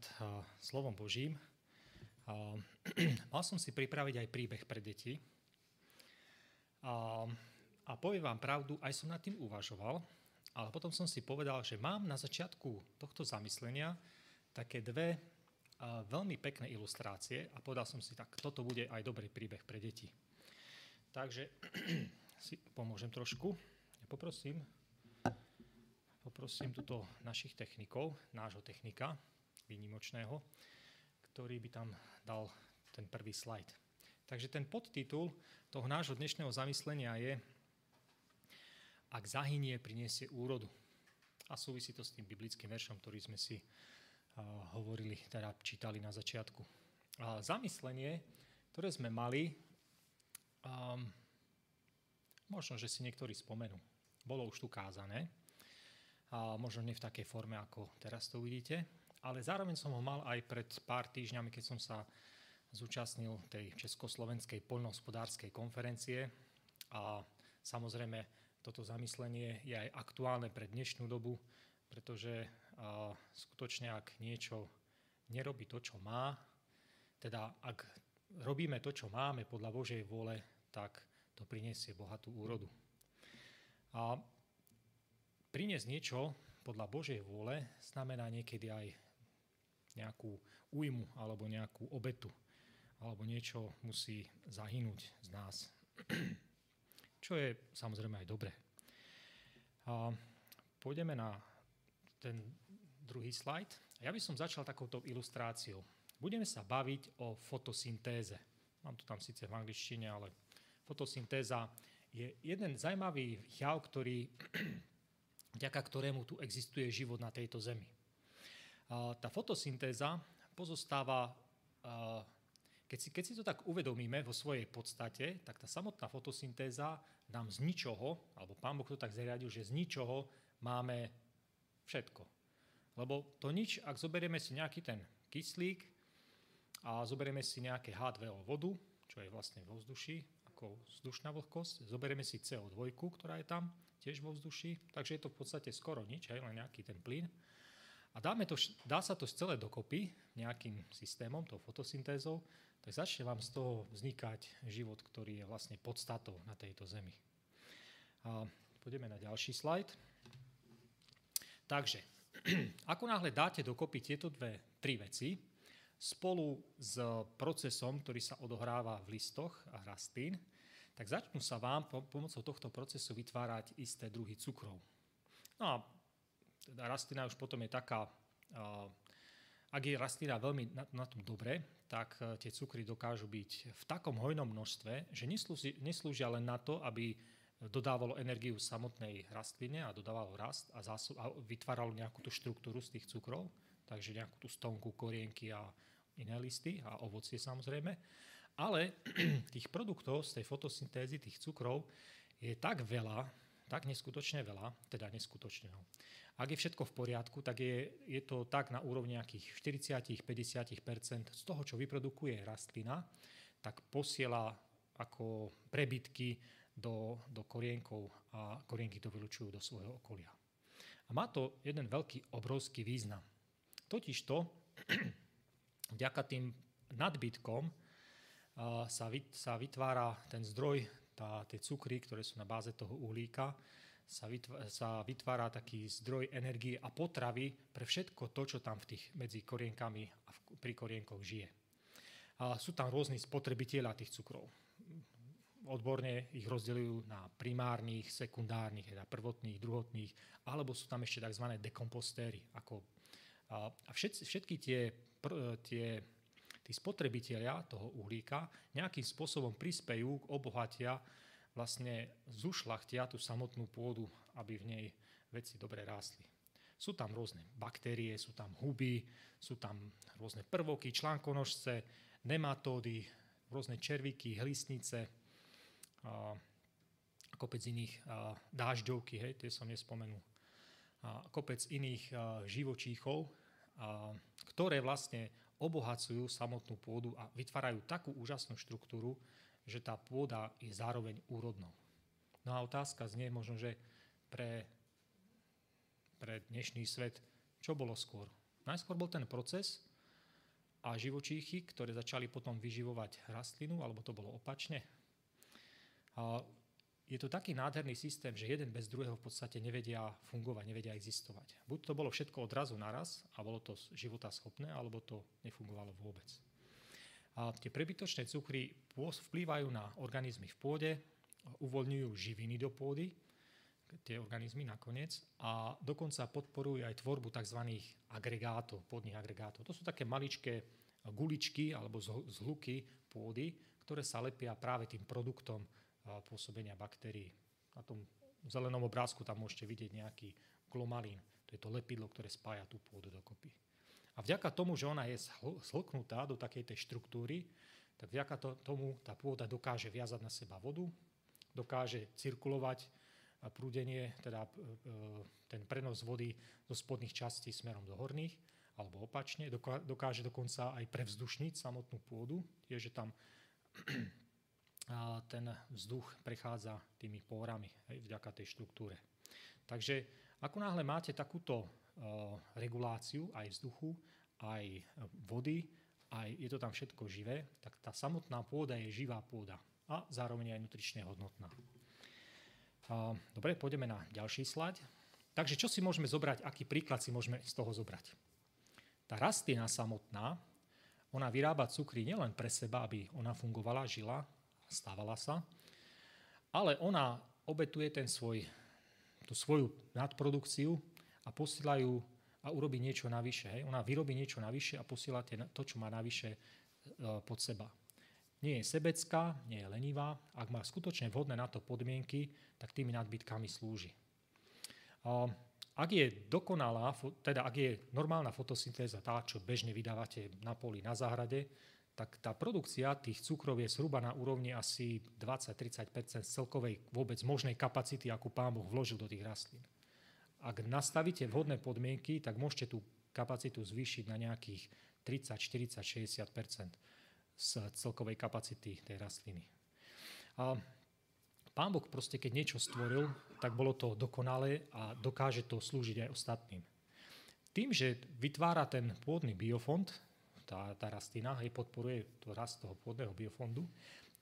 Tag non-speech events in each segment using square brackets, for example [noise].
nad uh, slovom Božím. Uh, [clears throat] mal som si pripraviť aj príbeh pre deti. Uh, a poviem vám pravdu, aj som nad tým uvažoval, ale potom som si povedal, že mám na začiatku tohto zamyslenia také dve veľmi pekné ilustrácie a povedal som si, tak toto bude aj dobrý príbeh pre deti. Takže [clears throat] si pomôžem trošku. Ja poprosím Poprosím tuto našich technikov, nášho technika výnimočného, ktorý by tam dal ten prvý slajd. Takže ten podtitul toho nášho dnešného zamyslenia je Ak zahynie, priniesie úrodu. A súvisí to s tým biblickým veršom, ktorý sme si uh, hovorili, teda čítali na začiatku. Uh, zamyslenie, ktoré sme mali, um, možno, že si niektorí spomenú. Bolo už tu kázané a možno nie v takej forme, ako teraz to uvidíte. Ale zároveň som ho mal aj pred pár týždňami, keď som sa zúčastnil tej Československej poľnohospodárskej konferencie a samozrejme toto zamyslenie je aj aktuálne pre dnešnú dobu, pretože a, skutočne ak niečo nerobí to, čo má, teda ak robíme to, čo máme podľa Božej vôle, tak to priniesie bohatú úrodu. A priniesť niečo podľa Božej vôle znamená niekedy aj nejakú újmu alebo nejakú obetu alebo niečo musí zahynúť z nás. [clears throat] Čo je samozrejme aj dobré. A pôjdeme na ten druhý slajd. Ja by som začal takouto ilustráciou. Budeme sa baviť o fotosyntéze. Mám to tam síce v angličtine, ale fotosyntéza je jeden zaujímavý jav, ktorý [clears throat] vďaka ktorému tu existuje život na tejto zemi. Tá fotosyntéza pozostáva, keď si, keď si to tak uvedomíme vo svojej podstate, tak tá samotná fotosyntéza nám z ničoho, alebo pán Boh to tak zariadil, že z ničoho máme všetko. Lebo to nič, ak zoberieme si nejaký ten kyslík a zoberieme si nejaké H2O vodu, čo je vlastne vo vzduši, ako vzdušná vlhkosť, zoberieme si CO2, ktorá je tam, tiež vo vzduši, takže je to v podstate skoro nič, hej, len nejaký ten plyn. A dáme to, dá sa to celé dokopy nejakým systémom, tou fotosyntézou, tak začne vám z toho vznikať život, ktorý je vlastne podstatou na tejto zemi. A pôjdeme na ďalší slajd. Takže, [clears throat] ako náhle dáte dokopy tieto dve, tri veci, spolu s procesom, ktorý sa odohráva v listoch a rastlín, tak začnú sa vám pomocou tohto procesu vytvárať isté druhy cukrov. No a teda rastlina už potom je taká, ak je rastlina veľmi na, na tom dobre, tak e, tie cukry dokážu byť v takom hojnom množstve, že neslúži, neslúžia len na to, aby dodávalo energiu samotnej rastline a dodávalo rast a, zásob, a vytváralo nejakú tú štruktúru z tých cukrov, takže nejakú tú stonku, korienky a iné listy a ovocie samozrejme, ale [clears throat] tých produktov z tej fotosyntézy, tých cukrov, je tak veľa, tak neskutočne veľa, teda neskutočne. Ak je všetko v poriadku, tak je, je to tak na úrovni nejakých 40-50 z toho, čo vyprodukuje rastlina, tak posiela ako prebytky do, do korienkov a korienky to vylučujú do svojho okolia. A má to jeden veľký, obrovský význam. Totižto, [clears throat] vďaka tým nadbytkom, sa vytvára ten zdroj, tá, tie cukry, ktoré sú na báze toho uhlíka, sa vytvára, sa vytvára taký zdroj energie a potravy pre všetko to, čo tam v tých, medzi korienkami a v, pri korienkoch žije. A sú tam rôzni spotrebitelia tých cukrov. Odborne ich rozdeľujú na primárnych, sekundárnych, teda prvotných, druhotných, alebo sú tam ešte tzv. dekompostéry. Ako, a všetci, všetky tie, pr, tie tí spotrebitelia toho uhlíka nejakým spôsobom prispejú, obohatia, vlastne zušlachtia tú samotnú pôdu, aby v nej veci dobre rástli. Sú tam rôzne baktérie, sú tam huby, sú tam rôzne prvoky, článkonožce, nematódy, rôzne červíky, hlisnice, a kopec iných a dážďovky, hej, tie som nespomenul, a kopec iných a, živočíchov, a, ktoré vlastne obohacujú samotnú pôdu a vytvárajú takú úžasnú štruktúru, že tá pôda je zároveň úrodnou. No a otázka znie možno, že pre, pre dnešný svet, čo bolo skôr? Najskôr bol ten proces, a živočíchy, ktoré začali potom vyživovať rastlinu, alebo to bolo opačne. A je to taký nádherný systém, že jeden bez druhého v podstate nevedia fungovať, nevedia existovať. Buď to bolo všetko odrazu naraz a bolo to života schopné, alebo to nefungovalo vôbec. A tie prebytočné cukry vplývajú na organizmy v pôde, uvoľňujú živiny do pôdy, tie organizmy nakoniec, a dokonca podporujú aj tvorbu tzv. agregátov, pôdnych agregátov. To sú také maličké guličky alebo zhluky pôdy, ktoré sa lepia práve tým produktom pôsobenia baktérií. Na tom zelenom obrázku tam môžete vidieť nejaký glomalín. To je to lepidlo, ktoré spája tú pôdu dokopy. A vďaka tomu, že ona je zhlknutá do takej tej štruktúry, tak vďaka tomu tá pôda dokáže viazať na seba vodu, dokáže cirkulovať prúdenie, teda e, ten prenos vody zo spodných častí smerom do horných, alebo opačne, dokáže dokonca aj prevzdušniť samotnú pôdu, je, že tam [clears throat] ten vzduch prechádza tými pórami hej, vďaka tej štruktúre. Takže ako náhle máte takúto reguláciu aj vzduchu, aj vody, aj je to tam všetko živé, tak tá samotná pôda je živá pôda a zároveň aj nutrične hodnotná. Uh, dobre, pôjdeme na ďalší slaď. Takže čo si môžeme zobrať, aký príklad si môžeme z toho zobrať? Tá rastlina samotná, ona vyrába cukry nielen pre seba, aby ona fungovala, žila, stávala sa, ale ona obetuje ten svoj, tú svoju nadprodukciu a posielajú a urobí niečo navyše. Hej. Ona vyrobí niečo navyše a posiela to, čo má navyše e, pod seba. Nie je sebecká, nie je lenivá. Ak má skutočne vhodné na to podmienky, tak tými nadbytkami slúži. A ak je dokonalá, teda ak je normálna fotosyntéza tá, čo bežne vydávate na poli, na záhrade, tak tá produkcia tých cukrov je zhruba na úrovni asi 20-30% z celkovej vôbec možnej kapacity, akú pán Boh vložil do tých rastlín. Ak nastavíte vhodné podmienky, tak môžete tú kapacitu zvýšiť na nejakých 30, 40, 60% z celkovej kapacity tej rastliny. A pán Boh proste, keď niečo stvoril, tak bolo to dokonalé a dokáže to slúžiť aj ostatným. Tým, že vytvára ten pôdny biofond, tá, tá rastlina, hej, podporuje to rast toho pôdneho biofondu,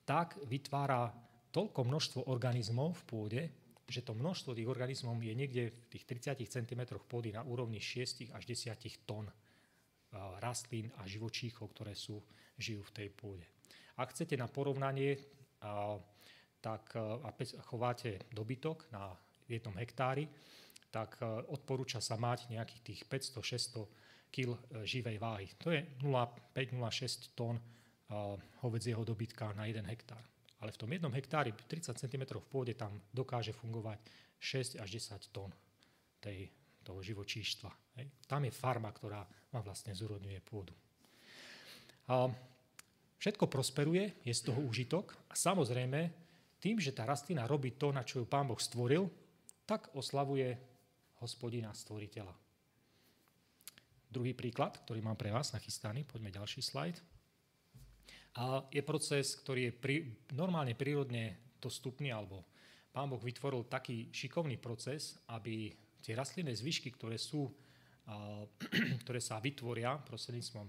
tak vytvára toľko množstvo organizmov v pôde, že to množstvo tých organizmov je niekde v tých 30 cm pôdy na úrovni 6 až 10 tón rastlín a živočíchov, ktoré sú, žijú v tej pôde. Ak chcete na porovnanie, tak a chováte dobytok na jednom hektári, tak odporúča sa mať nejakých tých 500-600 kg živej váhy. To je 0,5-0,6 tón hovedzieho dobytka na 1 hektár. Ale v tom jednom hektári 30 cm v pôde tam dokáže fungovať 6 až 10 tón tej, toho živočíštva. Hej. Tam je farma, ktorá vám vlastne zúrodňuje pôdu. A všetko prosperuje, je z toho užitok a samozrejme tým, že tá rastlina robí to, na čo ju Pán Boh stvoril, tak oslavuje hospodina stvoriteľa. Druhý príklad, ktorý mám pre vás nachystaný, poďme ďalší slajd. A je proces, ktorý je pri, normálne prírodne dostupný, alebo pán Boh vytvoril taký šikovný proces, aby tie rastlinné zvyšky, ktoré sú, [clears throat] ktoré sa vytvoria prostredníctvom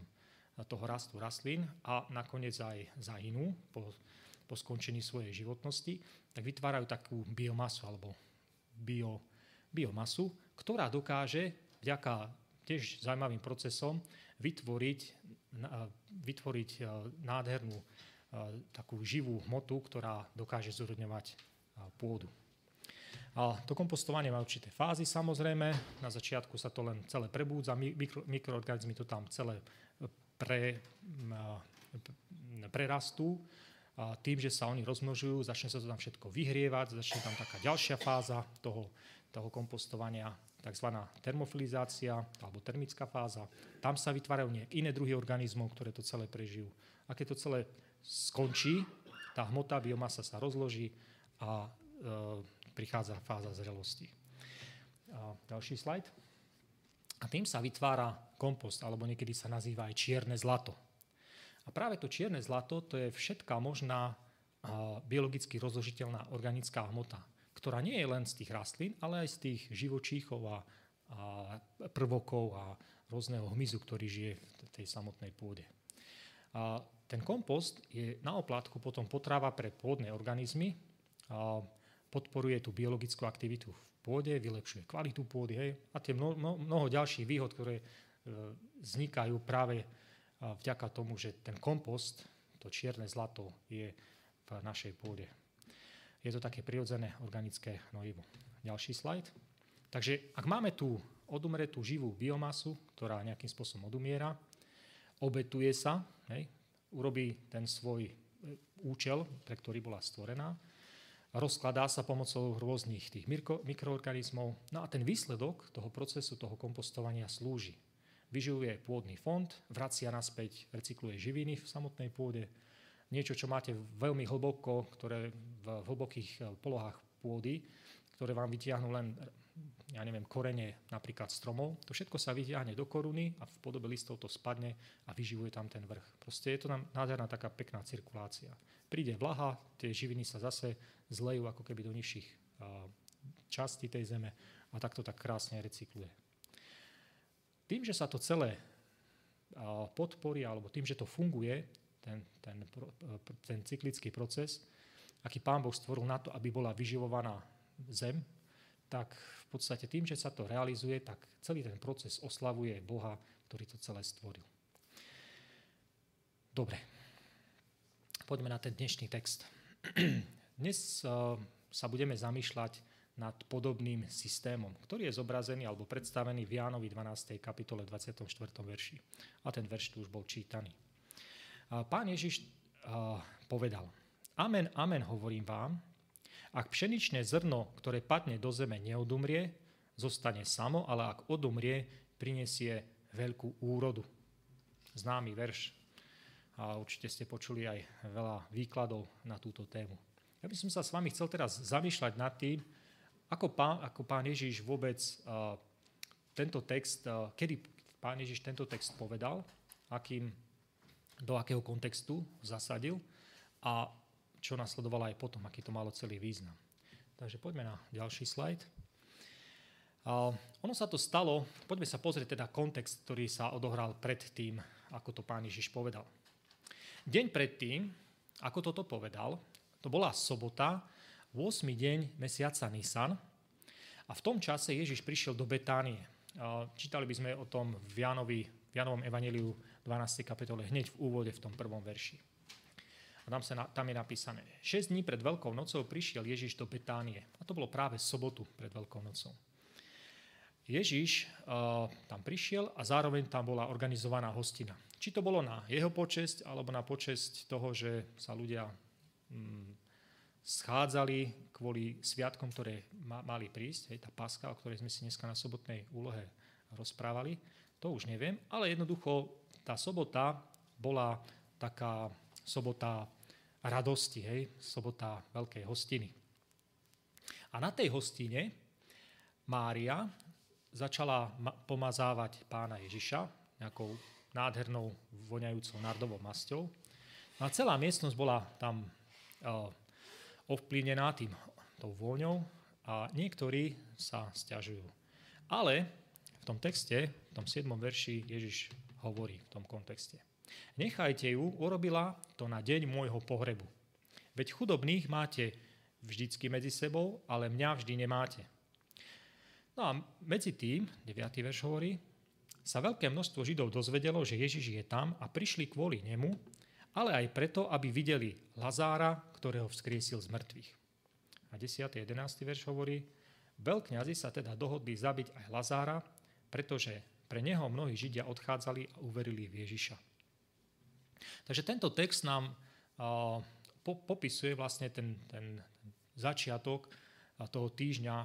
toho rastu rastlín a nakoniec aj zahynú po, po skončení svojej životnosti, tak vytvárajú takú biomasu alebo bio, biomasu, ktorá dokáže vďaka tiež zaujímavým procesom vytvoriť, vytvoriť e, nádhernú e, takú živú hmotu, ktorá dokáže zúrodňovať e, pôdu. A to kompostovanie má určité fázy samozrejme. Na začiatku sa to len celé prebúdza, mikro, mikroorganizmy to tam celé pre, prerastú. A tým, že sa oni rozmnožujú, začne sa to tam všetko vyhrievať, začne tam taká ďalšia fáza toho, toho kompostovania tzv. termofilizácia alebo termická fáza. Tam sa vytvárajú nejak iné druhy organizmov, ktoré to celé prežijú. A keď to celé skončí, tá hmota, biomasa sa rozloží a e, prichádza fáza zrelosti. A ďalší slajd. A tým sa vytvára kompost, alebo niekedy sa nazýva aj čierne zlato. A práve to čierne zlato, to je všetká možná biologicky rozložiteľná organická hmota ktorá nie je len z tých rastlín, ale aj z tých živočíchov a, a prvokov a rôzneho hmyzu, ktorý žije v tej samotnej pôde. A ten kompost je na oplátku potom potrava pre pôdne organizmy, a podporuje tú biologickú aktivitu v pôde, vylepšuje kvalitu pôdy hej, a tie mnoho, mnoho ďalších výhod, ktoré e, vznikajú práve vďaka tomu, že ten kompost, to čierne zlato, je v našej pôde. Je to také prirodzené organické hnojivo. Ďalší slajd. Takže ak máme tú odumretú živú biomasu, ktorá nejakým spôsobom odumiera, obetuje sa, hej, urobí ten svoj e, účel, pre ktorý bola stvorená, rozkladá sa pomocou rôznych tých mikroorganizmov. No a ten výsledok toho procesu, toho kompostovania slúži. Vyživuje pôdny fond, vracia naspäť, recykluje živiny v samotnej pôde, niečo, čo máte veľmi hlboko, ktoré v hlbokých eh, polohách pôdy, ktoré vám vytiahnu len ja neviem, korene napríklad stromov. To všetko sa vytiahne do koruny a v podobe listov to spadne a vyživuje tam ten vrch. Proste je to nám nádherná taká pekná cirkulácia. Príde vlaha, tie živiny sa zase zlejú ako keby do nižších uh, častí tej zeme a takto tak krásne recykluje. Tým, že sa to celé uh, podporí, alebo tým, že to funguje, ten, ten, ten cyklický proces, aký Pán Boh stvoril na to, aby bola vyživovaná zem, tak v podstate tým, že sa to realizuje, tak celý ten proces oslavuje Boha, ktorý to celé stvoril. Dobre, poďme na ten dnešný text. [clears throat] Dnes uh, sa budeme zamýšľať nad podobným systémom, ktorý je zobrazený alebo predstavený v Jánovi 12. kapitole 24. verši. A ten verš tu už bol čítaný. Pán Ježiš povedal, Amen, amen, hovorím vám, ak pšeničné zrno, ktoré padne do zeme, neodumrie, zostane samo, ale ak odumrie, prinesie veľkú úrodu. Známy verš. A určite ste počuli aj veľa výkladov na túto tému. Ja by som sa s vami chcel teraz zamýšľať nad tým, ako pán, ako pán Ježiš vôbec uh, tento text, uh, kedy pán Ježiš tento text povedal, akým do akého kontextu zasadil a čo nasledovalo aj potom, aký to malo celý význam. Takže poďme na ďalší slajd. A ono sa to stalo, poďme sa pozrieť teda kontext, ktorý sa odohral pred tým, ako to pán Ježiš povedal. Deň predtým, ako toto povedal, to bola sobota, 8. deň mesiaca Nisan a v tom čase Ježiš prišiel do Betánie. Čítali by sme o tom v, Jánovi, v Janovom evaníliu 12. kapitole, hneď v úvode v tom prvom verši. A tam, sa, tam je napísané, 6 dní pred Veľkou nocou prišiel Ježiš do Betánie. A to bolo práve sobotu pred Veľkou nocou. Ježiš uh, tam prišiel a zároveň tam bola organizovaná hostina. Či to bolo na jeho počesť, alebo na počesť toho, že sa ľudia mm, schádzali kvôli sviatkom, ktoré ma, mali prísť, hej, tá páska, o ktorej sme si dneska na sobotnej úlohe rozprávali, to už neviem, ale jednoducho tá sobota bola taká sobota radosti, hej, sobota veľkej hostiny. A na tej hostine Mária začala pomazávať pána Ježiša nejakou nádhernou voňajúcou nardovou masťou. No a celá miestnosť bola tam ovplyvnená tým, tou vôňou a niektorí sa stiažujú. Ale v tom texte, v tom 7. verši Ježiš hovorí v tom kontexte. Nechajte ju, urobila to na deň môjho pohrebu. Veď chudobných máte vždycky medzi sebou, ale mňa vždy nemáte. No a medzi tým, 9. verš hovorí, sa veľké množstvo Židov dozvedelo, že Ježiš je tam a prišli kvôli nemu, ale aj preto, aby videli Lazára, ktorého vzkriesil z mŕtvych. A 10. 11. verš hovorí, veľkňazi sa teda dohodli zabiť aj Lazára, pretože pre neho mnohí Židia odchádzali a uverili v Ježiša. Takže tento text nám po, popisuje vlastne ten, ten začiatok toho týždňa,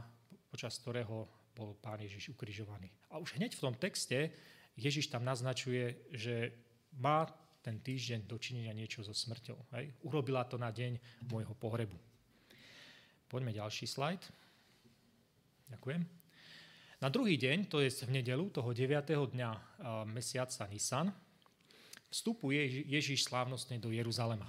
počas ktorého bol pán Ježiš ukrižovaný. A už hneď v tom texte Ježiš tam naznačuje, že má ten týždeň dočinenia niečo so smrťou. Hej? Urobila to na deň môjho pohrebu. Poďme ďalší slajd. Ďakujem. Na druhý deň, to je v nedelu, toho 9. dňa mesiaca Nisan, vstupuje Ježíš slávnostne do Jeruzalema.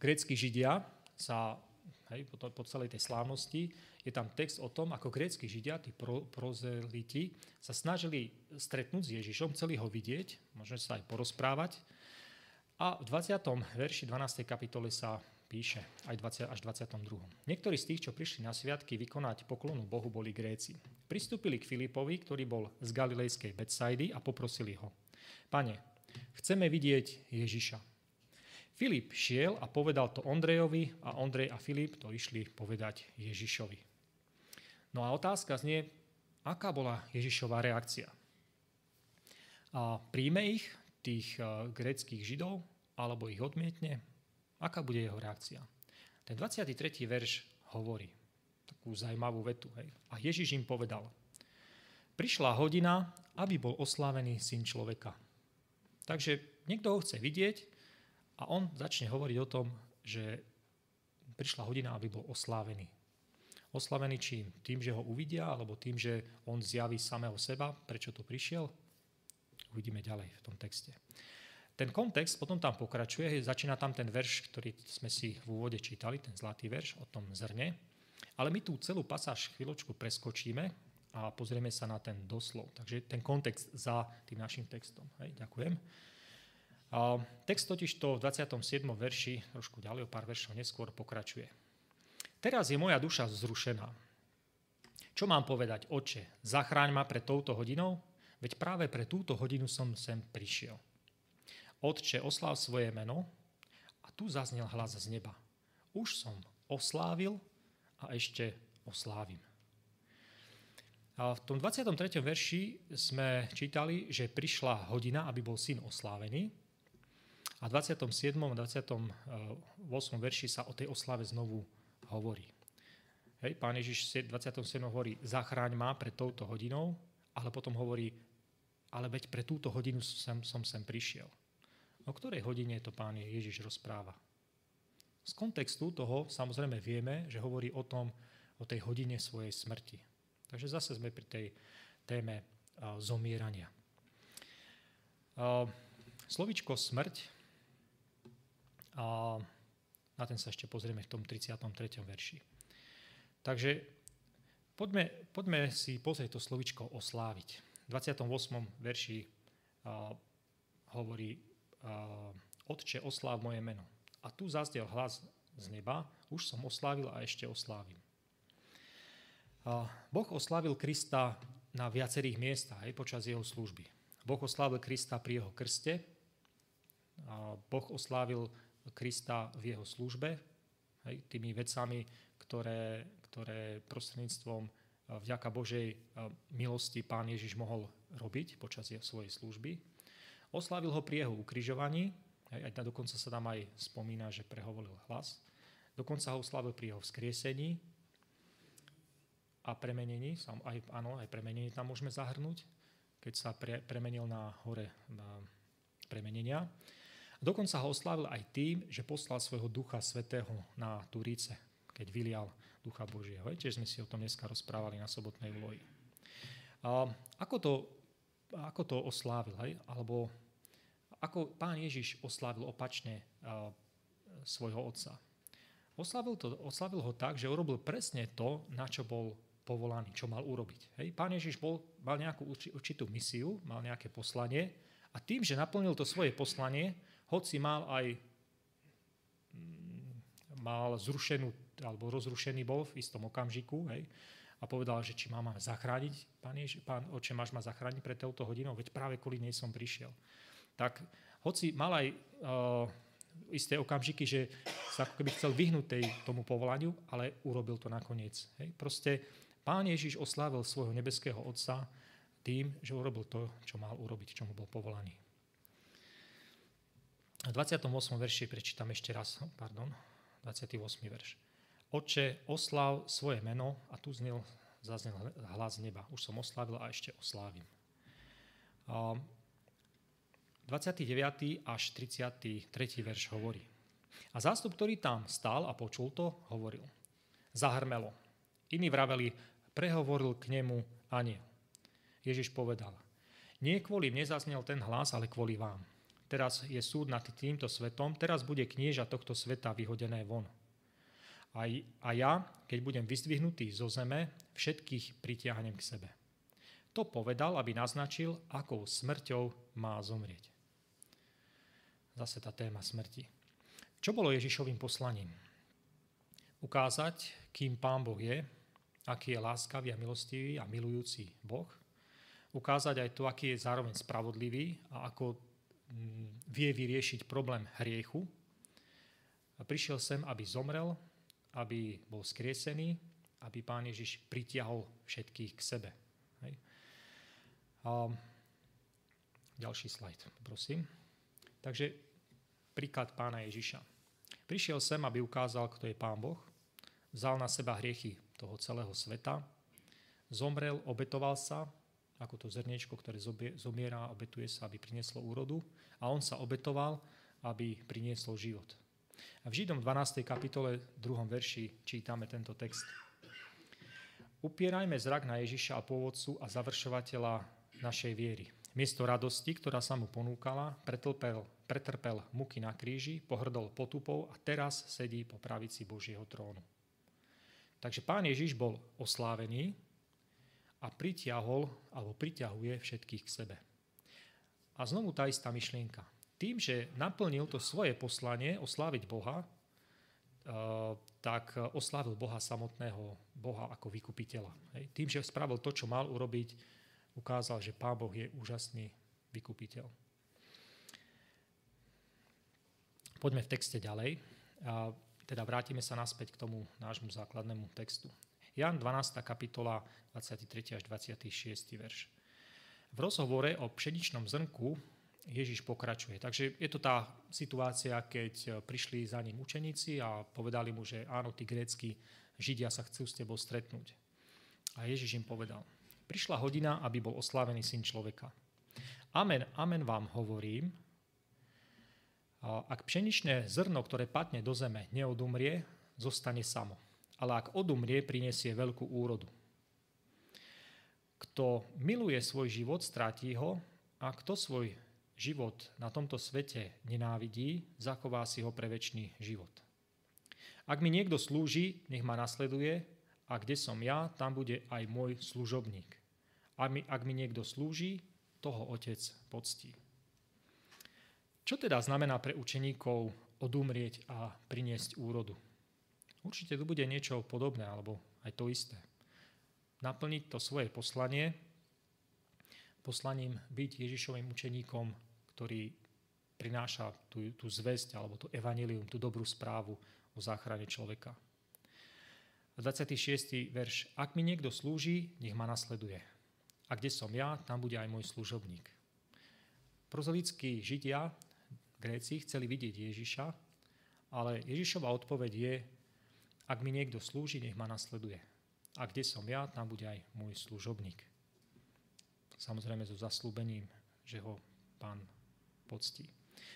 Grécky židia sa hej, po, to, po celej tej slávnosti je tam text o tom, ako grécky židia, tí pro, prozeliti, sa snažili stretnúť s Ježišom, chceli ho vidieť, môžeme sa aj porozprávať. A v 20. verši 12. kapitole sa píše, aj 20 až 22. Niektorí z tých, čo prišli na sviatky vykonať poklonu Bohu, boli Gréci. Pristúpili k Filipovi, ktorý bol z galilejskej Betsaidy a poprosili ho. Pane, chceme vidieť Ježiša. Filip šiel a povedal to Ondrejovi a Ondrej a Filip to išli povedať Ježišovi. No a otázka znie, aká bola Ježišová reakcia? A príjme ich, tých uh, gréckých židov, alebo ich odmietne? Aká bude jeho reakcia? Ten 23. verš hovorí takú zaujímavú vetu. Hej. A Ježiš im povedal, prišla hodina, aby bol oslávený syn človeka. Takže niekto ho chce vidieť, a on začne hovoriť o tom, že prišla hodina, aby bol oslávený. Oslavený čím? Tým, že ho uvidia, alebo tým, že on zjaví samého seba, prečo to prišiel? Uvidíme ďalej v tom texte. Ten kontext potom tam pokračuje, začína tam ten verš, ktorý sme si v úvode čítali, ten zlatý verš o tom zrne. Ale my tú celú pasáž chvíľočku preskočíme a pozrieme sa na ten doslov. Takže ten kontext za tým našim textom. Hej, ďakujem. A text totiž to v 27. verši, trošku ďalej o pár veršov neskôr, pokračuje. Teraz je moja duša zrušená. Čo mám povedať, oče, zachráň ma pred touto hodinou? Veď práve pre túto hodinu som sem prišiel. Otče, osláv svoje meno a tu zaznel hlas z neba. Už som oslávil a ešte oslávim. A v tom 23. verši sme čítali, že prišla hodina, aby bol syn oslávený a v 27. a 28. verši sa o tej oslave znovu hovorí. Hej, pán Ježiš v 27. hovorí, zachráň ma pred touto hodinou, ale potom hovorí, ale veď pre túto hodinu som, sem prišiel. O ktorej hodine to pán Ježiš rozpráva? Z kontextu toho samozrejme vieme, že hovorí o tom, o tej hodine svojej smrti. Takže zase sme pri tej téme zomierania. Slovičko smrť a na ten sa ešte pozrieme v tom 33. verši. Takže poďme, poďme si pozrieť to slovičko osláviť. V 28. verši hovorí Otče, osláv moje meno. A tu zazdel hlas z neba, už som oslávil a ešte oslávim. Boh oslávil Krista na viacerých miestach aj počas jeho služby. Boh oslávil Krista pri jeho krste, Boh oslávil Krista v jeho službe, hej, tými vecami, ktoré, ktoré prostredníctvom e, vďaka Božej e, milosti pán Ježiš mohol robiť počas svojej služby. Oslávil ho pri jeho ukrižovaní, hej, aj dokonca sa tam aj spomína, že prehovoril hlas. Dokonca ho oslávil pri jeho vzkriesení a premenení, aj, áno, aj premenenie tam môžeme zahrnúť, keď sa pre, premenil na hore na premenenia. Dokonca ho oslávil aj tým, že poslal svojho ducha svetého na Turíce, keď vylial ducha Božieho. Tiež sme si o tom dneska rozprávali na sobotnej vloji. A ako, to, ako to oslávil? Hej? Alebo ako pán Ježiš oslávil opačne a, svojho otca? Oslávil, to, oslávil ho tak, že urobil presne to, na čo bol povolaný, čo mal urobiť. Hej? Pán Ježiš bol, mal nejakú určitú misiu, mal nejaké poslanie a tým, že naplnil to svoje poslanie, hoci mal aj mm, mal zrušenú, alebo rozrušený bol v istom okamžiku, hej, a povedal, že či má ma zachrániť, pán, Jež, pán oče, máš ma zachrániť pred touto hodinou, veď práve kvôli nej som prišiel. Tak hoci mal aj uh, isté okamžiky, že sa ako keby chcel vyhnúť tej, tomu povolaniu, ale urobil to nakoniec. Hej. Proste pán Ježiš oslávil svojho nebeského Otca tým, že urobil to, čo mal urobiť, čomu bol povolaný. V 28. verši prečítam ešte raz, pardon, 28. verš. Oče, oslav svoje meno a tu znel, zaznel hlas neba. Už som oslavil a ešte oslávim. 29. až 33. verš hovorí. A zástup, ktorý tam stál a počul to, hovoril. Zahrmelo. Iní vraveli, prehovoril k nemu aniel. Ježiš povedal, nie kvôli mne zaznel ten hlas, ale kvôli vám teraz je súd nad týmto svetom, teraz bude knieža tohto sveta vyhodené von. A, a ja, keď budem vyzdvihnutý zo zeme, všetkých pritiahnem k sebe. To povedal, aby naznačil, akou smrťou má zomrieť. Zase tá téma smrti. Čo bolo Ježišovým poslaním? Ukázať, kým Pán Boh je, aký je láskavý a milostivý a milujúci Boh. Ukázať aj to, aký je zároveň spravodlivý a ako mm, vie vyriešiť problém hriechu. A prišiel sem, aby zomrel, aby bol skriesený, aby Pán Ježiš pritiahol všetkých k sebe. Hej. A ďalší slajd, prosím. Takže príklad pána Ježiša. Prišiel sem, aby ukázal, kto je pán Boh, vzal na seba hriechy toho celého sveta, zomrel, obetoval sa, ako to zrniečko, ktoré zomiera obetuje sa, aby prinieslo úrodu, a on sa obetoval, aby priniesol život. A v Židom 12. kapitole 2. verši čítame tento text. Upierajme zrak na Ježiša a pôvodcu a završovateľa našej viery. Miesto radosti, ktorá sa mu ponúkala, pretrpel, pretrpel muky na kríži, pohrdol potupou a teraz sedí po pravici Božieho trónu. Takže pán Ježiš bol oslávený a pritiahol alebo priťahuje všetkých k sebe. A znovu tá istá myšlienka. Tým, že naplnil to svoje poslanie osláviť Boha, eh, tak oslávil Boha samotného, Boha ako vykupiteľa. Tým, že spravil to, čo mal urobiť, ukázal, že Pán Boh je úžasný vykupiteľ. Poďme v texte ďalej. A teda vrátime sa naspäť k tomu nášmu základnému textu. Jan 12. kapitola 23. až 26. verš. V rozhovore o pšeničnom zrnku Ježiš pokračuje. Takže je to tá situácia, keď prišli za ním učeníci a povedali mu, že áno, tí grécky Židia sa chcú s tebou stretnúť. A Ježiš im povedal, Prišla hodina, aby bol oslávený syn človeka. Amen, amen vám hovorím, ak pšeničné zrno, ktoré patne do zeme, neodumrie, zostane samo. Ale ak odumrie, prinesie veľkú úrodu. Kto miluje svoj život, stráti ho a kto svoj život na tomto svete nenávidí, zachová si ho pre väčší život. Ak mi niekto slúži, nech ma nasleduje a kde som ja, tam bude aj môj služobník. A mi, ak mi niekto slúži, toho otec poctí. Čo teda znamená pre učeníkov odumrieť a priniesť úrodu? Určite tu bude niečo podobné, alebo aj to isté. Naplniť to svoje poslanie, poslaním byť Ježišovým učeníkom, ktorý prináša tú, tú zväzť alebo tú evanilium, tú dobrú správu o záchrane človeka. 26. verš. Ak mi niekto slúži, nech ma nasleduje. A kde som ja, tam bude aj môj služobník. Prozelickí židia, Gréci, chceli vidieť Ježiša, ale Ježišova odpoveď je, ak mi niekto slúži, nech ma nasleduje. A kde som ja, tam bude aj môj služobník. Samozrejme so zaslúbením, že ho pán poctí.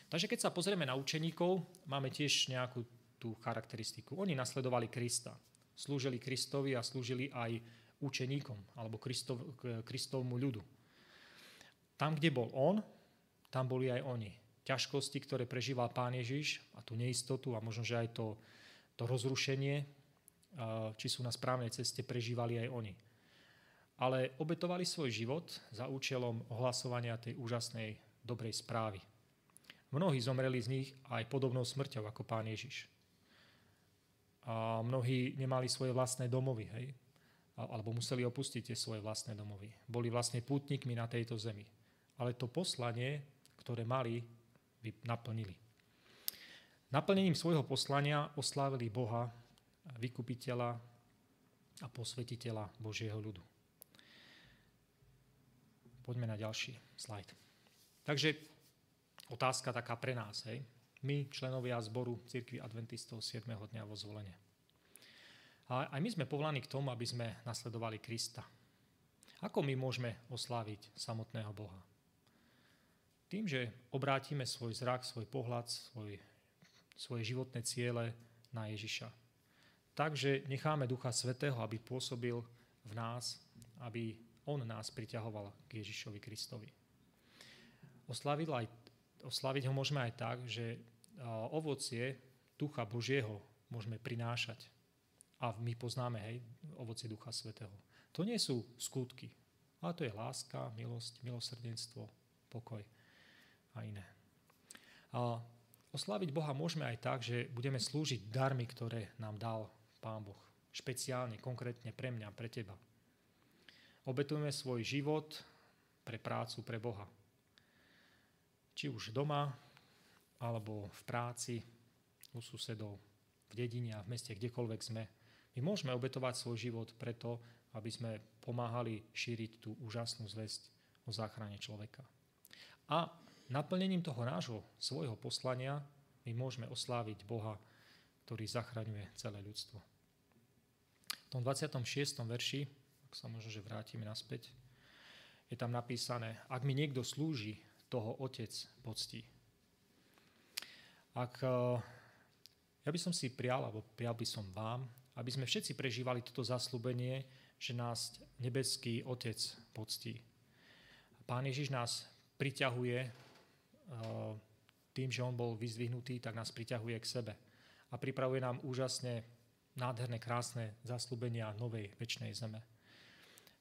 Takže keď sa pozrieme na učeníkov, máme tiež nejakú tú charakteristiku. Oni nasledovali Krista slúžili Kristovi a slúžili aj učeníkom alebo Kristov, Kristovmu ľudu. Tam, kde bol on, tam boli aj oni. Ťažkosti, ktoré prežíval pán Ježiš a tú neistotu a možno, že aj to, to rozrušenie, či sú na správnej ceste, prežívali aj oni. Ale obetovali svoj život za účelom ohlasovania tej úžasnej dobrej správy. Mnohí zomreli z nich aj podobnou smrťou ako pán Ježiš a mnohí nemali svoje vlastné domovy, hej? alebo museli opustiť tie svoje vlastné domovy. Boli vlastne pútnikmi na tejto zemi. Ale to poslanie, ktoré mali, by naplnili. Naplnením svojho poslania oslávili Boha, vykupiteľa a posvetiteľa Božieho ľudu. Poďme na ďalší slajd. Takže otázka taká pre nás. Hej? My, členovia zboru Cirkvi Adventistov 7. dňa vo zvolenie. A aj my sme povolaní k tomu, aby sme nasledovali Krista. Ako my môžeme osláviť samotného Boha? Tým, že obrátime svoj zrak, svoj pohľad, svoj, svoje životné ciele na Ježiša. Takže necháme Ducha Svetého, aby pôsobil v nás, aby On nás priťahoval k Ježišovi Kristovi. Oslaviť aj oslaviť ho môžeme aj tak, že ovocie Ducha Božieho môžeme prinášať a my poznáme hej, ovocie Ducha Svetého. To nie sú skutky, ale to je láska, milosť, milosrdenstvo, pokoj a iné. A oslaviť Boha môžeme aj tak, že budeme slúžiť darmi, ktoré nám dal Pán Boh. Špeciálne, konkrétne pre mňa, pre teba. Obetujeme svoj život pre prácu, pre Boha. Či už doma, alebo v práci, u susedov, v dedine a v meste, kdekoľvek sme. My môžeme obetovať svoj život preto, aby sme pomáhali šíriť tú úžasnú zväzť o záchrane človeka. A naplnením toho nášho svojho poslania my môžeme osláviť Boha, ktorý zachraňuje celé ľudstvo. V tom 26. verši, ak sa možno, že vrátime naspäť, je tam napísané, ak mi niekto slúži, toho otec poctí. Ak ja by som si prial, alebo prial by som vám, aby sme všetci prežívali toto zaslúbenie, že nás nebeský Otec poctí. Pán Ježiš nás priťahuje eh, tým, že on bol vyzdvihnutý, tak nás priťahuje k sebe. A pripravuje nám úžasne nádherné, krásne zaslúbenia novej väčšnej zeme.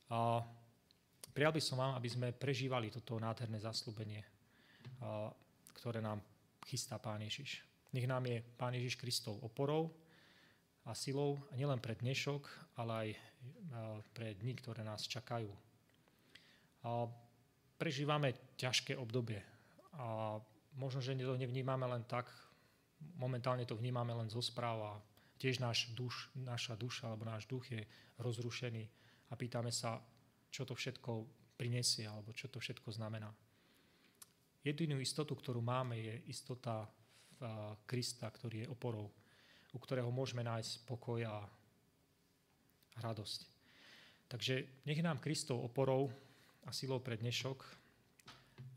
A prijal by som vám, aby sme prežívali toto nádherné zaslúbenie, ktoré nám chystá Pán Ježiš. Nech nám je Pán Ježiš Kristov oporou a silou nielen pre dnešok, ale aj pre dni, ktoré nás čakajú. Prežívame ťažké obdobie a možno, že to nevnímame len tak, momentálne to vnímame len zo správ a tiež náš duš, naša duša alebo náš duch je rozrušený a pýtame sa, čo to všetko prinesie alebo čo to všetko znamená. Jedinú istotu, ktorú máme, je istota Krista, ktorý je oporou, u ktorého môžeme nájsť pokoj a radosť. Takže nech nám Kristov oporou a silou pre dnešok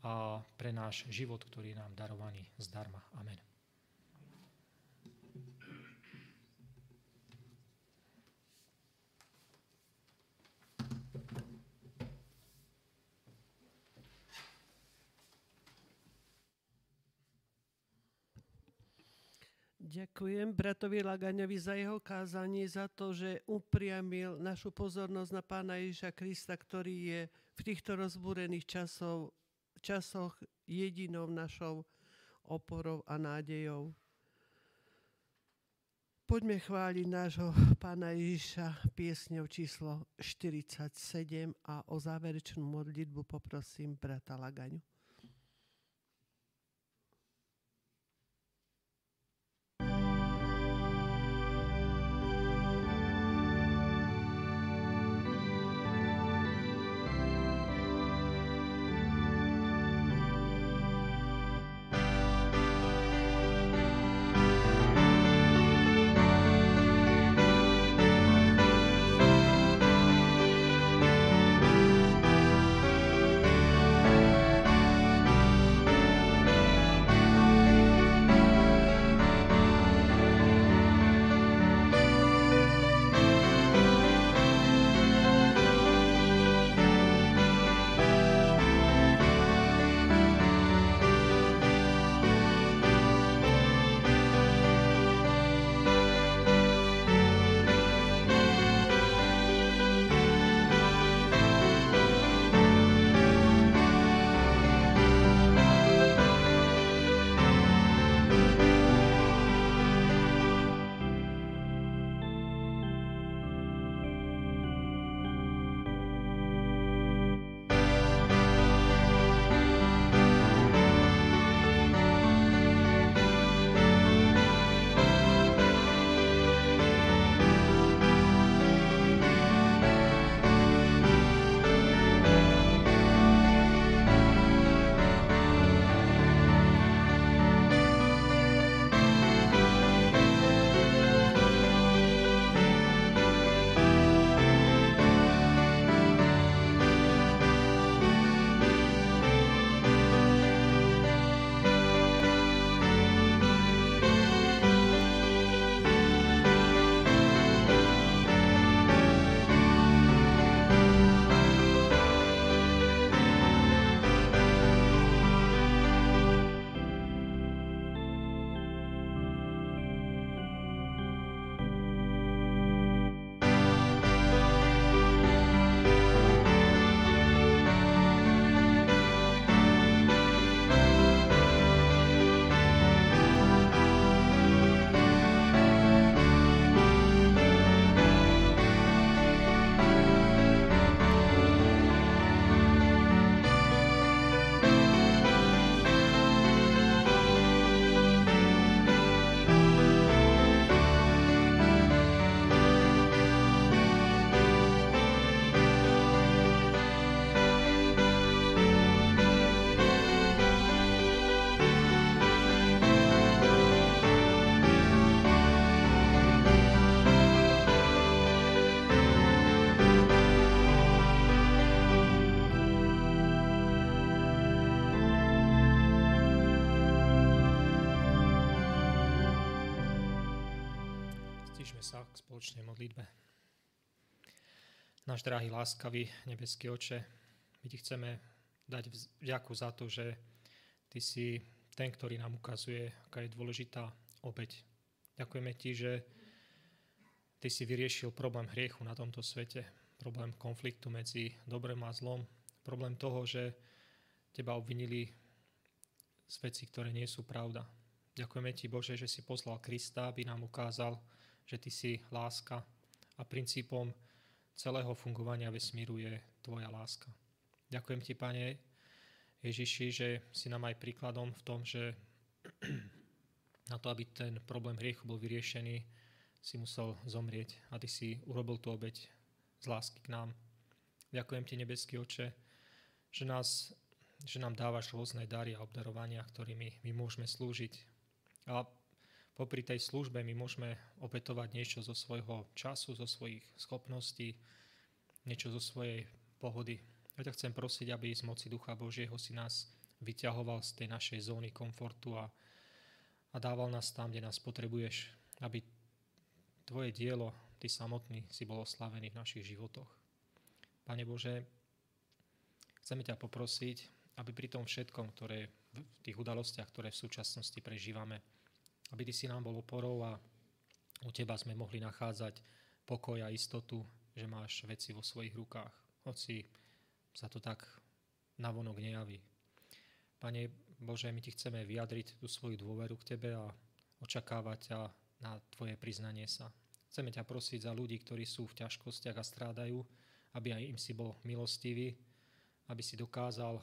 a pre náš život, ktorý je nám darovaný zdarma. Amen. Ďakujem bratovi Lagaňovi za jeho kázanie, za to, že upriamil našu pozornosť na pána Ježiša Krista, ktorý je v týchto rozbúrených časov, časoch jedinou našou oporou a nádejou. Poďme chváliť nášho pána Ježiša piesňou číslo 47 a o záverečnú modlitbu poprosím brata Lagaňu. Sa k spoločnej modlitbe. Náš drahý, láskavý nebeský oče, my ti chceme dať vďaku za to, že ty si ten, ktorý nám ukazuje, aká je dôležitá obeď. Ďakujeme ti, že ty si vyriešil problém hriechu na tomto svete, problém konfliktu medzi dobrým a zlom, problém toho, že teba obvinili z veci, ktoré nie sú pravda. Ďakujeme ti, Bože, že si poslal Krista, aby nám ukázal, že ty si láska a princípom celého fungovania vesmíru je tvoja láska. Ďakujem ti, Pane Ježiši, že si nám aj príkladom v tom, že [clears throat] na to, aby ten problém hriechu bol vyriešený, si musel zomrieť a ty si urobil tú obeď z lásky k nám. Ďakujem ti, nebeský oče, že, nás, že nám dávaš rôzne dary a obdarovania, ktorými my môžeme slúžiť. A popri tej službe my môžeme obetovať niečo zo svojho času, zo svojich schopností, niečo zo svojej pohody. Ja ťa chcem prosiť, aby z moci Ducha Božieho si nás vyťahoval z tej našej zóny komfortu a, a dával nás tam, kde nás potrebuješ, aby tvoje dielo Ty samotný si bol oslavený v našich životoch. Pane Bože, chceme ťa poprosiť, aby pri tom všetkom, ktoré v tých udalostiach, ktoré v súčasnosti prežívame, aby Ty si nám bol oporou a u Teba sme mohli nachádzať pokoj a istotu, že máš veci vo svojich rukách. Hoci sa to tak navonok nejaví. Pane Bože, my Ti chceme vyjadriť tú svoju dôveru k Tebe a očakávať ťa na Tvoje priznanie sa. Chceme ťa prosiť za ľudí, ktorí sú v ťažkostiach a strádajú, aby aj im si bol milostivý, aby si dokázal,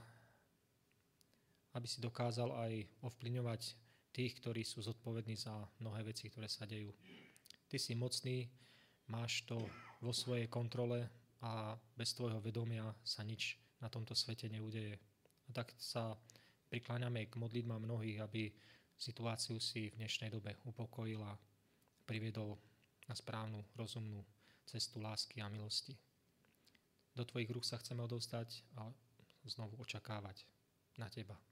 aby si dokázal aj ovplyvňovať tých, ktorí sú zodpovední za mnohé veci, ktoré sa dejú. Ty si mocný, máš to vo svojej kontrole a bez tvojho vedomia sa nič na tomto svete neudeje. A tak sa prikláňame k modlitbám mnohých, aby situáciu si v dnešnej dobe upokojil a priviedol na správnu, rozumnú cestu lásky a milosti. Do Tvojich rúk sa chceme odovzdať a znovu očakávať na Teba.